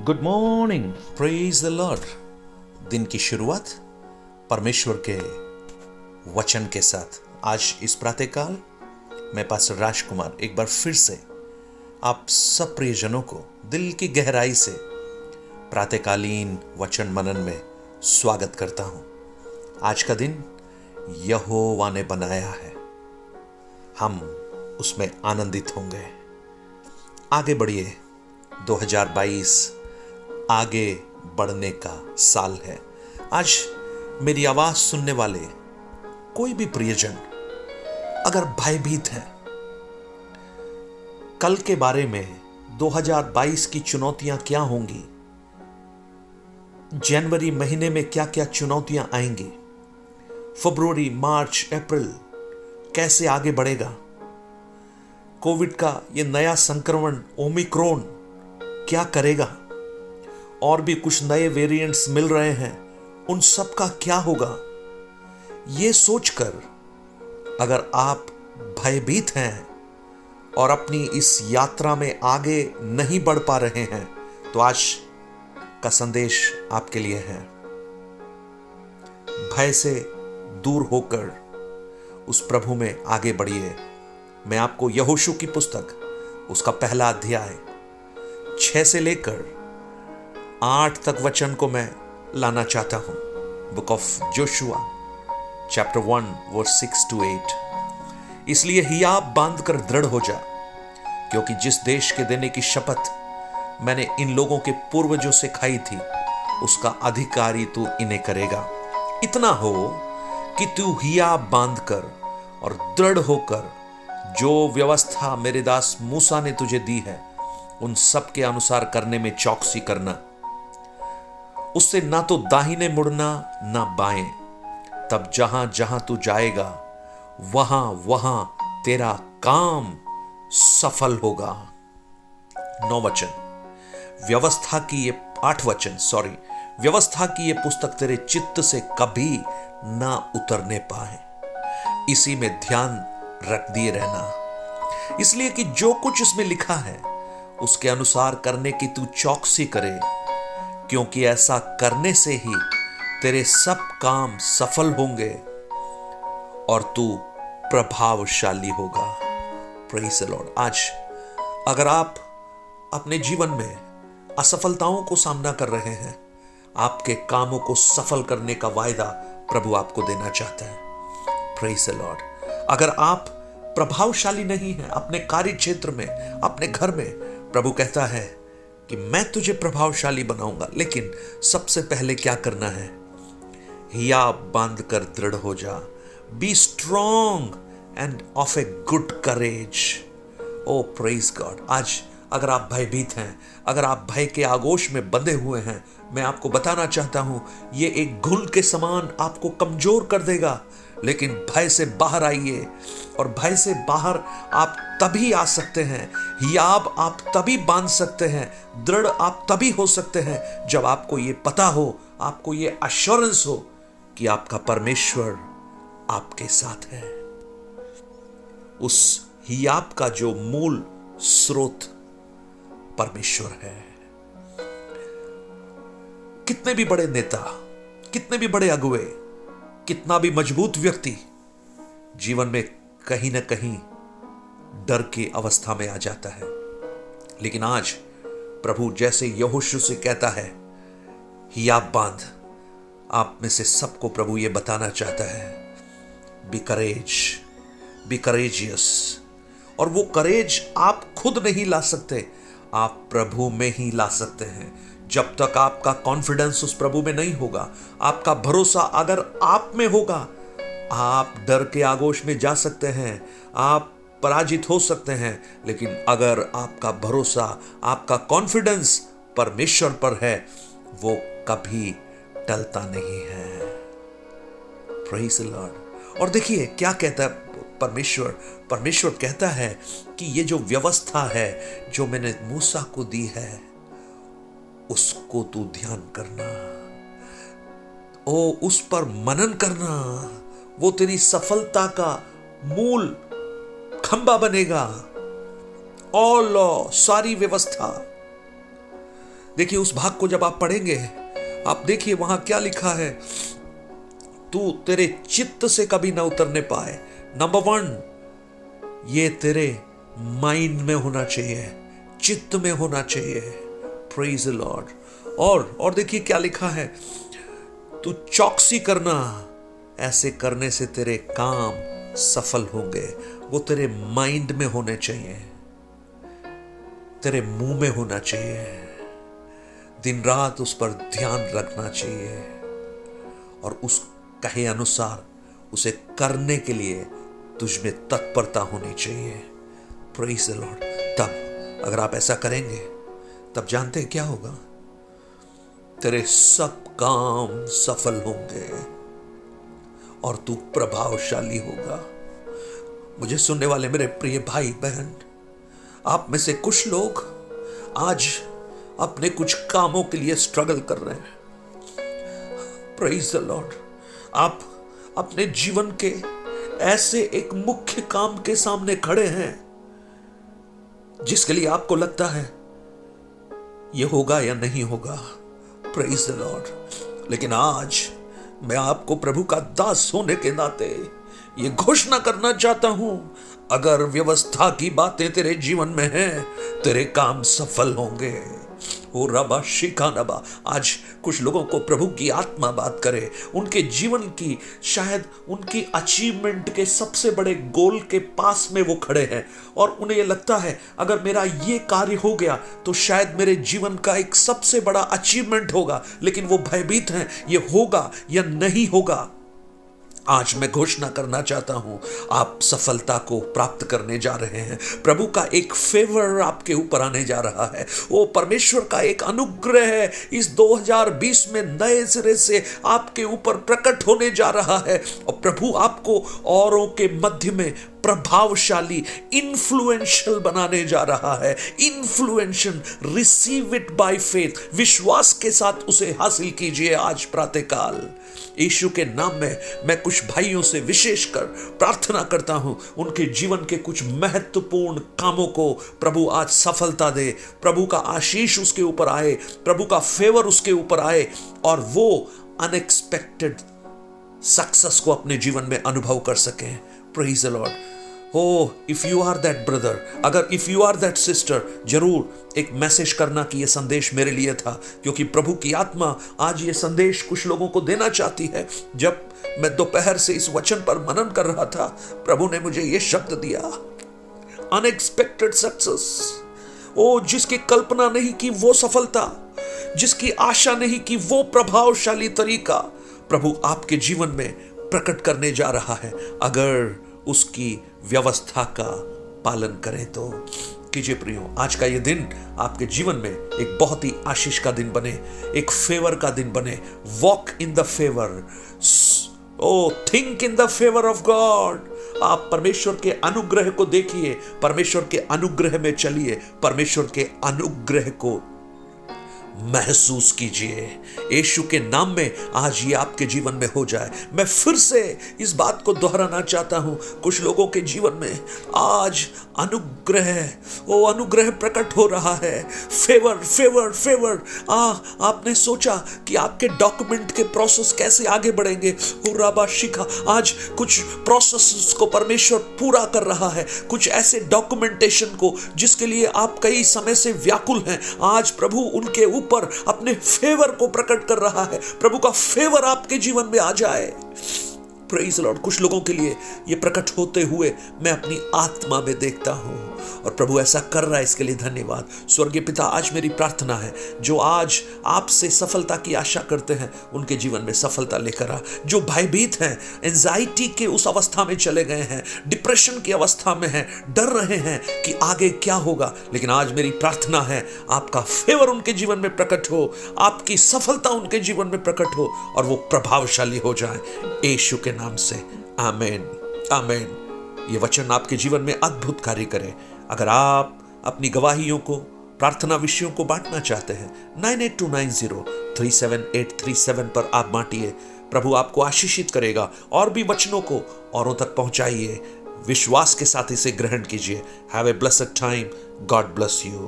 Good morning praise the Lord दिन की शुरुआत परमेश्वर के वचन के साथ। आज इस प्रातःकाल मैं पास राजकुमार एक बार फिर से आप सब प्रियजनों को दिल की गहराई से प्रातःकालीन वचन मनन में स्वागत करता हूँ। आज का दिन यहोवा ने बनाया है। हम उसमें आनंदित होंगे। आगे बढ़िए। 2022 आगे बढ़ने का साल है। आज मेरी आवाज़ सुनने वाले कोई भी प्रियजन, अगर भयभीत है, कल के बारे में 2022 की चुनौतियाँ क्या होंगी? जनवरी महीने में क्या क्या चुनौतियाँ आएँगी? फरवरी, मार्च, अप्रैल कैसे आगे बढ़ेगा? कोविड का ये नया संक्रमण ओमिक्रोन क्या करेगा? और भी कुछ नए वेरिएंट्स मिल रहे हैं, उन सब का क्या होगा? ये सोचकर अगर आप भयभीत हैं और अपनी इस यात्रा में आगे नहीं बढ़ पा रहे हैं तो आज का संदेश आपके लिए है। भय से दूर होकर उस प्रभु में आगे बढ़िए। मैं आपको यहोशु की पुस्तक, उसका पहला अध्याय छ से लेकर आठ तक वचन को मैं लाना चाहता हूँ। Book of Joshua chapter one verse six to eight इसलिए हियाब बाँध कर दृढ़ हो जा, क्योंकि जिस देश के देने की शपथ मैंने इन लोगों के पूर्वजों से खाई थी, उसका अधिकारी तू इन्हें करेगा। इतना हो कि तू हिया बाँध कर और दृढ़ होकर जो व्यवस्था मेरे दास मूसा ने तुझे दी है, उन सब के अनुसार करने में चौकसी करना। उससे ना तो दाहिने मुड़ना, ना बाएँ। तब जहाँ जहाँ तू जाएगा, वहाँ वहाँ तेरा काम सफल होगा। नौ वचन व्यवस्था की ये आठ वचन सॉरी व्यवस्था की ये पुस्तक तेरे चित्त से कभी ना उतरने पाए। इसी में ध्यान रख दिए रहना। इसलिए कि जो कुछ इसमें लिखा है, उसके अनुसार करने की तू चौकसी करे। क्योंकि ऐसा करने से ही तेरे सब काम सफल होंगे और तू प्रभावशाली होगा। प्रेज लॉर्ड आज अगर आप अपने जीवन में असफलताओं को सामना कर रहे हैं, आपके कामों को सफल करने का वायदा प्रभु आपको देना चाहता है। प्रेज लॉर्ड अगर आप प्रभावशाली नहीं है, अपने कार्य क्षेत्र में, अपने घर में, प्रभु कहता है कि मैं तुझे प्रभावशाली बनाऊँगा, लेकिन सबसे पहले क्या करना है? हिया बाँध कर दृढ़ हो जा। Be strong and of a good courage O praise God आज अगर आप भयभीत हैं, अगर आप भय के आगोश में बंधे हुए हैं, मैं आपको बताना चाहता हूँ, ये एक घुल के समान आपको कमज़ोर कर देगा। लेकिन भय से बाहर आइए, और भय से बाहर आप तभी आ सकते हैं हियाब आप तभी बाँध सकते हैं, दृढ़ आप तभी हो सकते हैं, जब आपको ये पता हो, आपको ये अश्योरेंस हो कि आपका परमेश्वर आपके साथ है। उस हियाब का जो मूल स्रोत परमेश्वर है। कितने भी बड़े नेता, कितने भी बड़े अगुए कितना भी मज़बूत व्यक्ति, जीवन में कहीं ना कहीं डर की अवस्था में आ जाता है। लेकिन आज प्रभु जैसे यहोशु से कहता है, ही आप बाँध। आप में से सबको प्रभु ये बताना चाहता है बी करेज बी करेजियस और वो करेज आप खुद नहीं ला सकते, आप प्रभु में ही ला सकते हैं। जब तक आपका कॉन्फिडेंस उस प्रभु में नहीं होगा, आपका भरोसा अगर आप में होगा, आप डर के आगोश में जा सकते हैं। आप पराजित हो सकते हैं, लेकिन अगर आपका भरोसा, आपका कॉन्फिडेंस परमेश्वर पर है, वो कभी टलता नहीं है। लॉर्ड और देखिए, क्या कहता है परमेश्वर परमेश्वर कहता है कि ये जो व्यवस्था है, जो मैंने मूसा को दी है, उसको तू ध्यान करना। ओ, उस पर मनन करना, वो तेरी सफलता का मूल खंबा बनेगा। ऑल लॉ सारी व्यवस्था। देखिए, उस भाग को जब आप पढ़ेंगे, आप देखिए वहाँ क्या लिखा है। तू तेरे चित्त से कभी ना उतरने पाए। नंबर वन ये तेरे माइंड में होना चाहिए, चित्त में होना चाहिए। प्रेज लॉर्ड और और देखिए क्या लिखा है। तू चौकसी करना, ऐसे करने से तेरे काम सफल होंगे। वो तेरे माइंड में होने चाहिए। तेरे मुँह में होना चाहिए। दिन रात उस पर ध्यान रखना चाहिए। और उस कहे अनुसार उसे करने के लिए तुझ में तत्परता होनी चाहिए। प्रेज द लॉर्ड तब अगर आप ऐसा करेंगे, तब जानते हैं क्या होगा? तेरे सब काम सफल होंगे। और तू प्रभावशाली होगा। मुझे सुनने वाले मेरे प्रिय भाई बहन आप में से कुछ लोग आज अपने कुछ कामों के लिए स्ट्रगल कर रहे हैं। प्रेज द लॉर्ड आप अपने जीवन के ऐसे एक मुख्य काम के सामने खड़े हैं, जिसके लिए आपको लगता है यह होगा या नहीं होगा। प्रेज द लॉर्ड लेकिन आज मैं आपको प्रभु का दास होने के नाते ये घोषणा करना चाहता हूँ। अगर व्यवस्था की बातें तेरे जीवन में हैं, तेरे काम सफल होंगे। ओ रबा शिका नबा, आज कुछ लोगों को प्रभु की आत्मा बात करे। उनके जीवन की, शायद उनकी अचीवमेंट के सबसे बड़े गोल के पास में वो खड़े हैं। और उन्हें ये लगता है, अगर मेरा ये कार्य हो गया तो शायद मेरे जीवन का एक सबसे बड़ा अचीवमेंट होगा। लेकिन वो भयभीत हैं, ये होगा या नहीं होगा? आज मैं घोषणा करना चाहता हूँ, आप सफलता को प्राप्त करने जा रहे हैं। प्रभु का एक फेवर आपके ऊपर आने जा रहा है। वो परमेश्वर का एक अनुग्रह है। इस 2020 में नए सिरे से आपके ऊपर प्रकट होने जा रहा है। और प्रभु आपको औरों के मध्य में प्रभावशाली इन्फ्लुएंशियल बनाने जा रहा है। Influential receive it by faith विश्वास के साथ उसे हासिल कीजिए आज प्रातःकाल। यीशु के नाम में मैं कुछ भाइयों से विशेष कर प्रार्थना करता हूँ। उनके जीवन के कुछ महत्वपूर्ण कामों को प्रभु आज सफलता दे। प्रभु का आशीष उसके ऊपर आए। प्रभु का फेवर उसके ऊपर आए। और वो अनएक्सपेक्टेड सक्सेस को अपने जीवन में अनुभव कर सके। प्रेज लॉर्ड हो if you are that brother अगर if you are that sister ज़रूर एक मैसेज करना कि यह संदेश मेरे लिए था, क्योंकि प्रभु की आत्मा आज ये संदेश कुछ लोगों को देना चाहती है। जब मैं दोपहर से इस वचन पर मनन कर रहा था, प्रभु ने मुझे यह शब्द दिया अनएक्सपेक्टेड सक्सेस ओ जिसकी कल्पना नहीं की वो सफलता, जिसकी आशा नहीं की वो प्रभावशाली तरीका, प्रभु आपके जीवन में प्रकट करने जा रहा है। अगर उसकी व्यवस्था का पालन करें तो। कीजिए प्रियो, आज का ये दिन आपके जीवन में एक बहुत ही आशीष का दिन बने, एक फेवर का दिन बने। Walk in the favour O think in the favour of God आप परमेश्वर के अनुग्रह को देखिए, परमेश्वर के अनुग्रह में चलिए, परमेश्वर के अनुग्रह को महसूस कीजिए। यीशु के नाम में आज ये आपके जीवन में हो जाए। मैं फिर से इस बात को दोहराना चाहता हूँ। कुछ लोगों के जीवन में आज अनुग्रह वो अनुग्रह प्रकट हो रहा है। Favour favour favour. आ आपने सोचा कि आपके डॉक्यूमेंट के प्रोसेस कैसे आगे बढ़ेंगे? राबा शिखा, आज कुछ प्रोसेस को परमेश्वर पूरा कर रहा है। कुछ ऐसे डॉक्यूमेंटेशन को जिसके लिए आप कई समय से व्याकुल हैं। आज प्रभु उनके ऊपर अपने फेवर को प्रकट कर रहा है। प्रभु का फेवर आपके जीवन में आ जाए। प्रेज लॉर्ड कुछ लोगों के लिए ये प्रकट होते हुए मैं अपनी आत्मा में देखता हूँ। और प्रभु ऐसा कर रहा है, इसके लिए धन्यवाद। स्वर्गीय पिता, आज मेरी प्रार्थना है, जो आज आपसे सफलता की आशा करते हैं, उनके जीवन में सफलता लेकर आ। जो भयभीत हैं एंजाइटी के उस अवस्था में चले गए हैं डिप्रेशन की अवस्था में हैं, डर रहे हैं कि आगे क्या होगा। लेकिन आज मेरी प्रार्थना है, आपका फेवर उनके जीवन में प्रकट हो, आपकी सफलता उनके जीवन में प्रकट हो, और वो प्रभावशाली हो जाए। यीशु के नाम से। आमेन आमेन। ये वचन आपके जीवन में अद्भुत कार्य करे। अगर आप अपनी गवाहियों को, प्रार्थना विषयों को बांटना चाहते हैं, nine eight two nine zero, three seven eight three seven पर आप बांटिए। प्रभु आपको आशीषित करेगा। और भी वचनों को औरों तक पहुंचाइए। विश्वास के साथ इसे ग्रहण कीजिए। Have a blessed time God bless you